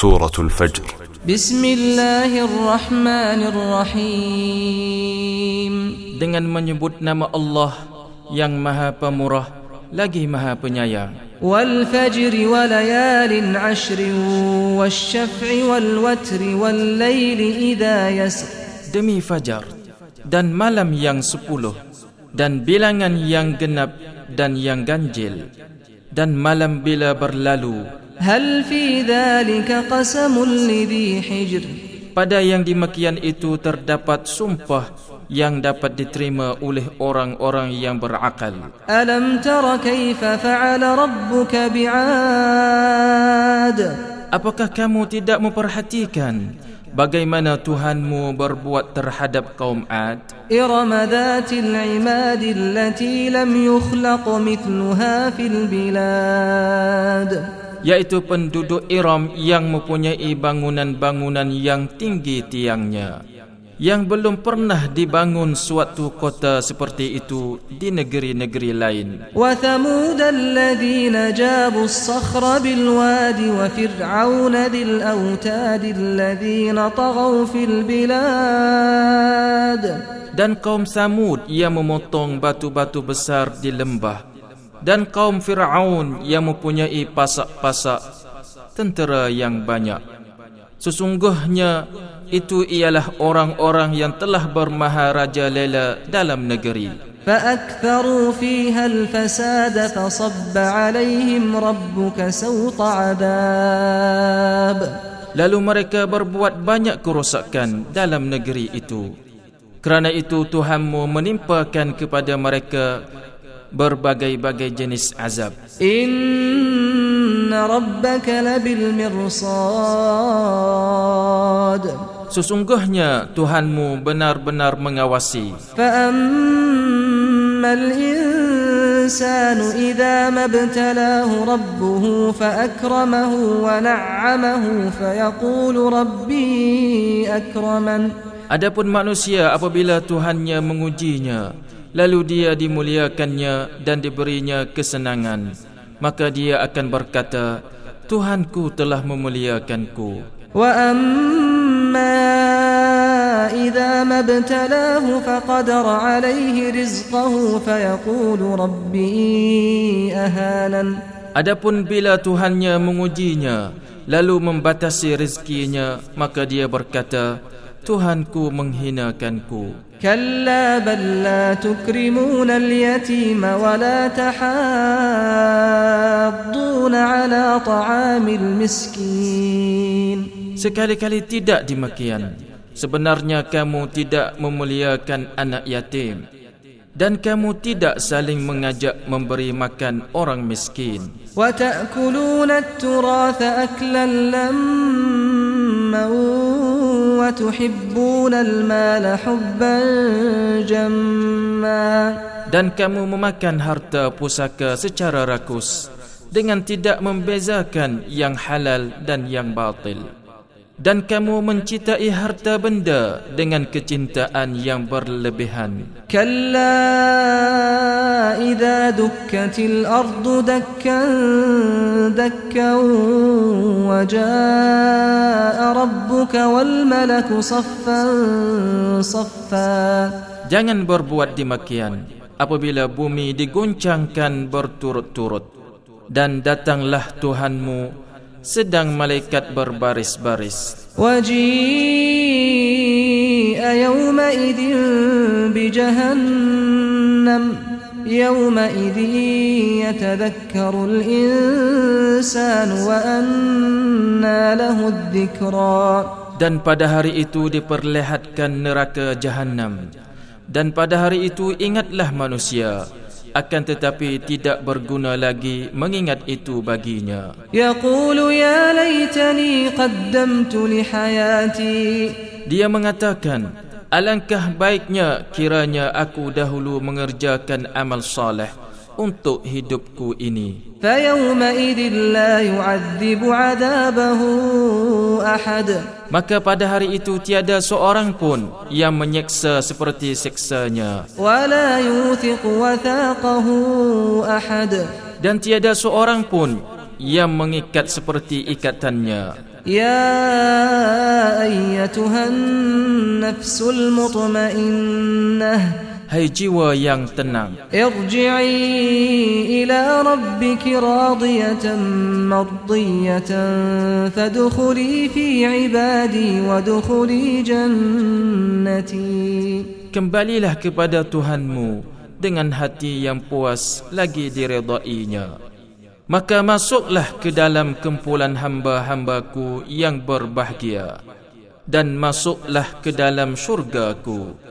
سورة الفجر بسم الله الرحمن الرحيم dengan menyebut nama Allah yang Maha Pemurah lagi Maha Penyayang والفجر وليال عشر والشفع والوتر والليل إذا يسر demi fajar dan malam yang sepuluh dan bilangan yang genap dan yang ganjil dan malam bila berlalu Hal fi dhalika qasamun lidhi hijr Pada yang demikian itu terdapat sumpah yang dapat diterima oleh orang-orang yang berakal. Alam tara kaifa fa'ala rabbuka bi'ad? Apakah kamu tidak memperhatikan bagaimana Tuhanmu berbuat terhadap kaum Ad? Iramadatil 'imad allati lam yukhlaq mithluha fil bilad yaitu penduduk Iram yang mempunyai bangunan-bangunan yang tinggi tiangnya yang belum pernah dibangun suatu kota seperti itu di negeri-negeri lain. Wa thamud alladhina jabu as-sakhra bil wadi wa fir'aun dil awtad alladhina taghaw fil bilad. Dan kaum Samud yang memotong batu-batu besar di lembah dan kaum Firaun yang mempunyai pasak-pasak tentera yang banyak sesungguhnya itu ialah orang-orang yang telah bermaharaja lela dalam negeri فأكثروا فيها الفساد فصب عليهم ربك سوط عذاب lalu mereka berbuat banyak kerosakan dalam negeri itu kerana itu Tuhanmu menimpakan kepada mereka berbagai-bagai jenis azab. Inna rabbaka labil mirsad. Sesungguhnya Tuhanmu benar-benar mengawasi. Fa'ammal الإنسان إذا ما ابتلاه ربه فأكرمه ونعمه فيقول ربي أكرمن Adapun manusia apabila Tuhannya mengujinya lalu dia dimuliakannya dan diberinya kesenangan. Maka dia akan berkata Tuhanku telah memuliakanku. Wa amma idza mabtalahu faqadar alaihi rizqahu fayaqulu rabbi ahanan. Adapun bila tuhannya mengujinya lalu membatasi rezekinya maka dia berkata Tuhanku menghinakanku. Kalla bal la tukrimuna al-yatima wa la tahadduna ala ta'amil miskin. Sekali-kali tidak demikian. Sebenarnya kamu tidak memuliakan anak yatim dan kamu tidak saling mengajak memberi makan orang miskin. Wa ta'kuluna at-turatha aklan lamma وتحبون المال حبا جما Dan kamu memakan harta pusaka secara rakus Dengan tidak membezakan yang halal dan yang batil dan kamu mencintai harta benda dengan kecintaan yang berlebihan. Kalla idza dukkatil ardu dakkan dakkan wa jaa rabbuka wal malaku saffan saffa. Jangan berbuat demikian apabila bumi diguncangkan berturut-turut dan datanglah Tuhanmu sedang malaikat berbaris-baris وجيء يومئذ بجهنم يومئذ يتذكر الإنسان وأنى له الذكرى dan pada hari itu diperlihatkan neraka jahanam dan pada hari itu ingatlah manusia akan tetapi tidak berguna lagi mengingat itu baginya. Yaqulu ya laitani qaddamtu lihayati. Dia mengatakan alangkah baiknya kiranya aku dahulu mengerjakan amal soleh untuk hidupku ini. Maka pada hari itu tiada seorang pun yang menyeksa seperti seksanya. Dan tiada seorang pun yang mengikat seperti ikatannya. Ya ayatuhan nafsul mutmainnah. Hai jiwa yang tenang Irji'i ila rabbiki radiyatan mardiyatan Fadukhuli fi ibadi wadukhuli jannati Kembalilah kepada Tuhanmu dengan hati yang puas lagi diredainya. Maka masuklah ke dalam kumpulan hamba-hambaku yang berbahagia. Dan masuklah ke dalam syurgaku. ku